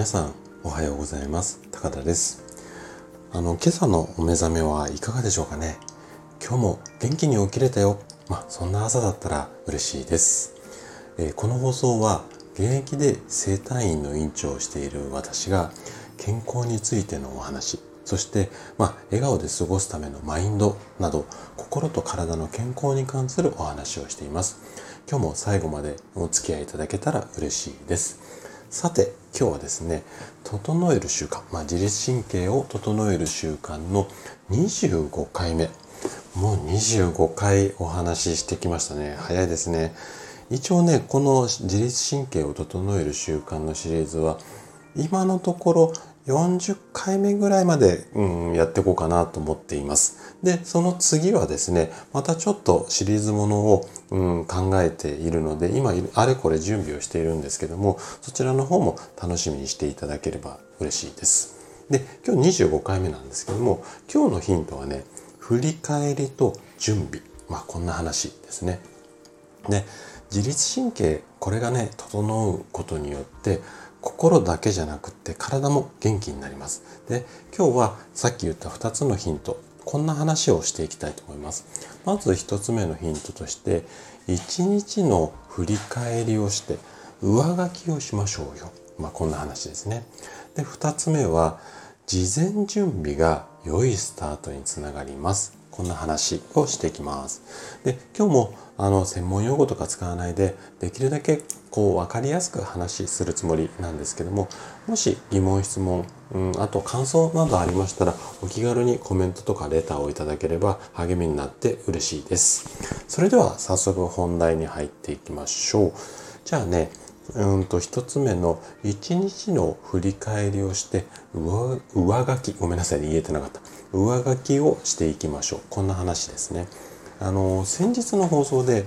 皆さんおはようございます。高田です。あの今朝のお目覚めはいかがでしょうかね。今日も元気に起きれたよ。まあそんな朝だったら嬉しいです、えー、この放送は現役で生体院の院長をしている私が健康についてのお話。そして、まあ、笑顔で過ごすためのマインドなど心と体の健康に関するお話をしています。今日も最後までお付き合いいただけたら嬉しいです。さて今日はですね整える習慣、まあ、自律神経を整える習慣の25回目。もう25回お話ししてきましたね。早いですね。一応ねこの自律神経を整える習慣のシリーズは今のところ40回目ぐらいまで、うん、やっていこうかなと思っています。で、その次はですね、またちょっとシリーズものを、うん、考えているので、今、あれこれ準備をしているんですけども、そちらの方も楽しみにしていただければ嬉しいです。で、今日25回目なんですけども、今日のヒントはね、振り返りと準備。まあ、こんな話ですね。で、自律神経、これがね、整うことによって、心だけじゃなくって体も元気になります。で、今日はさっき言った2つのヒント、こんな話をしていきたいと思います。まず1つ目のヒントとして、1日の振り返りをして上書きをしましょうよ。まあこんな話ですね。で、2つ目は、事前準備が良いスタートにつながります。こんな話をしていきます。で、今日もあの専門用語とか使わないで、できるだけこう分かりやすく話するつもりなんですけども、もし疑問、質問、うん、あと感想などありましたら、お気軽にコメントとかレターをいただければ励みになって嬉しいです。それでは早速本題に入っていきましょう。じゃあね、うんと一つ目の一日の振り返りをして上上書きごめんなさい、ね、言えてなかった上書きをしていきましょう。こんな話ですね。あの先日の放送で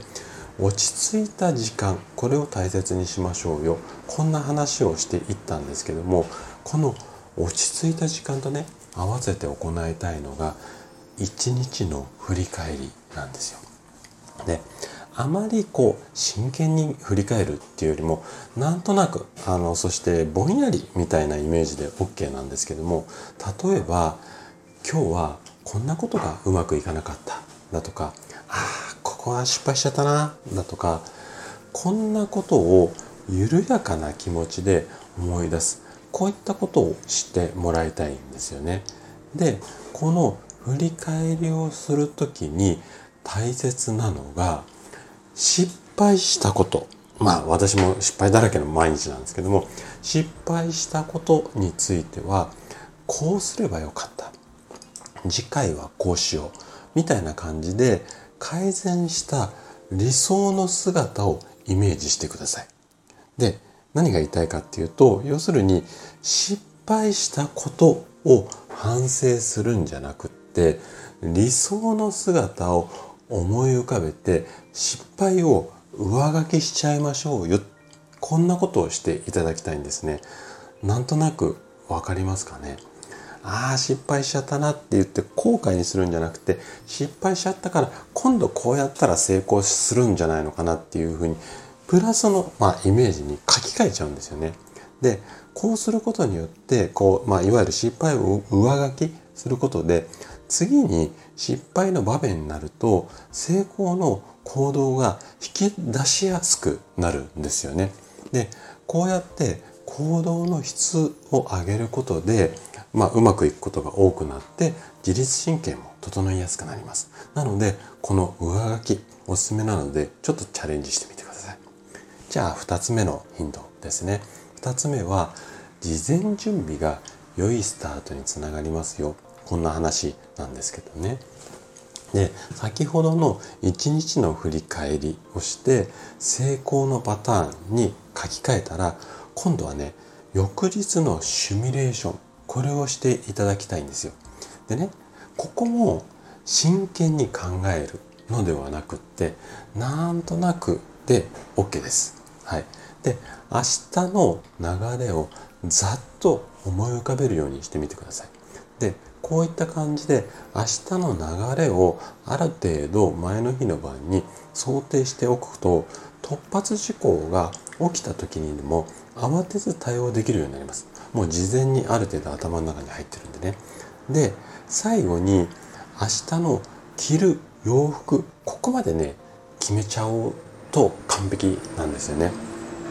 落ち着いた時間これを大切にしましょうよ。こんな話をしていったんですけどもこの落ち着いた時間とね合わせて行いたいのが一日の振り返りなんですよ。であまりこう真剣に振り返るっていうよりもなんとなくあのそしてぼんやりみたいなイメージで OK なんですけども例えば今日はこんなことがうまくいかなかっただとかああここは失敗しちゃったなだとかこんなことを緩やかな気持ちで思い出すこういったことをしてもらいたいんですよね。でこの振り返りをする時に大切なのが失敗したこと。まあ私も失敗だらけの毎日なんですけども、失敗したことについては、こうすればよかった。次回はこうしよう。みたいな感じで改善した理想の姿をイメージしてください。で、何が言いたいかっていうと、要するに失敗したことを反省するんじゃなくって、理想の姿を思い浮かべて失敗を上書きしちゃいましょうよ。こんなことをしていただきたいんですね。なんとなくわかりますかね？ああ、失敗しちゃったなって言って後悔にするんじゃなくて、失敗しちゃったから今度こうやったら成功するんじゃないのかなっていうふうに、プラスの、まあ、イメージに書き換えちゃうんですよね。で、こうすることによって、こう、まあ、いわゆる失敗を上書きすることで、次に失敗の場面になると成功の行動が引き出しやすくなるんですよね。でこうやって行動の質を上げることで、まあ、うまくいくことが多くなって自律神経も整いやすくなります。なのでこの上書きおすすめなのでちょっとチャレンジしてみてください。じゃあ2つ目のヒントですね。2つ目は事前準備が良いスタートにつながりますよ。こんな話なんですけどね。で先ほどの1日の振り返りをして成功のパターンに書き換えたら今度はね翌日のシミュレーションこれをしていただきたいんですよ。でねここも真剣に考えるのではなくってなんとなくで OK です。はい、で明日の流れをざっと思い浮かべるようにしてみてください。でこういった感じで明日の流れをある程度前の日の晩に想定しておくと突発事項が起きた時にでも慌てず対応できるようになります。もう事前にある程度頭の中に入ってるんでねで最後に明日の着る洋服ここまでね決めちゃおうと完璧なんですよね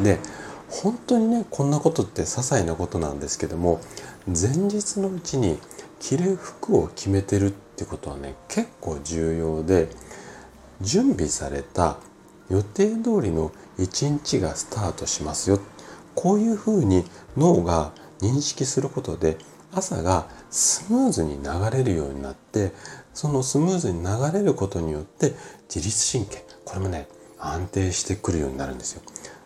で本当にねこんなことって些細なことなんですけども前日のうちに着る服を決めてるってことはね結構重要で準備された予定通りの一日がスタートしますよっこういうふうに脳が認識することで朝がスムーズに流れるようになってそのスムーズに流れることによって自律神経これもね安定してくるようになるんですよ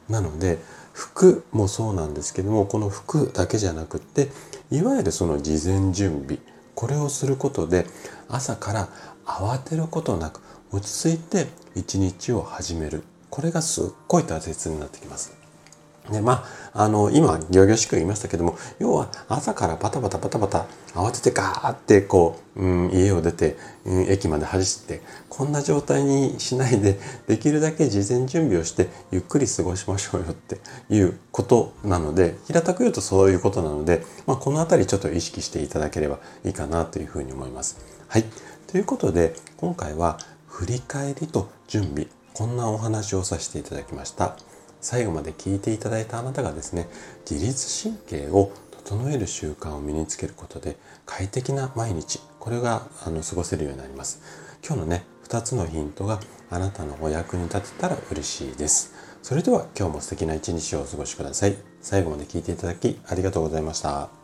なので服もそうなんですけどもこの服だけじゃなくっていわゆるその事前準備これをすることで朝から慌てることなく落ち着いて一日を始めるこれがすっごい大切になってきます。でまあ、あの今仰々しく言いましたけども要は朝からバタバタバタバタ慌ててガーってこう、うん、家を出て、うん、駅まで走ってこんな状態にしないでできるだけ事前準備をしてゆっくり過ごしましょうよっていうことなので平たく言うとそういうことなので、まあ、この辺りちょっと意識していただければいいかなというふうに思います。はいということで今回は振り返りと準備こんなお話をさせていただきました。最後まで聞いていただいたあなたがですね自律神経を整える習慣を身につけることで快適な毎日これがあの過ごせるようになります。今日のね2つのヒントがあなたのお役に立てたら嬉しいです。それでは今日も素敵な一日をお過ごしください。最後まで聞いていただきありがとうございました。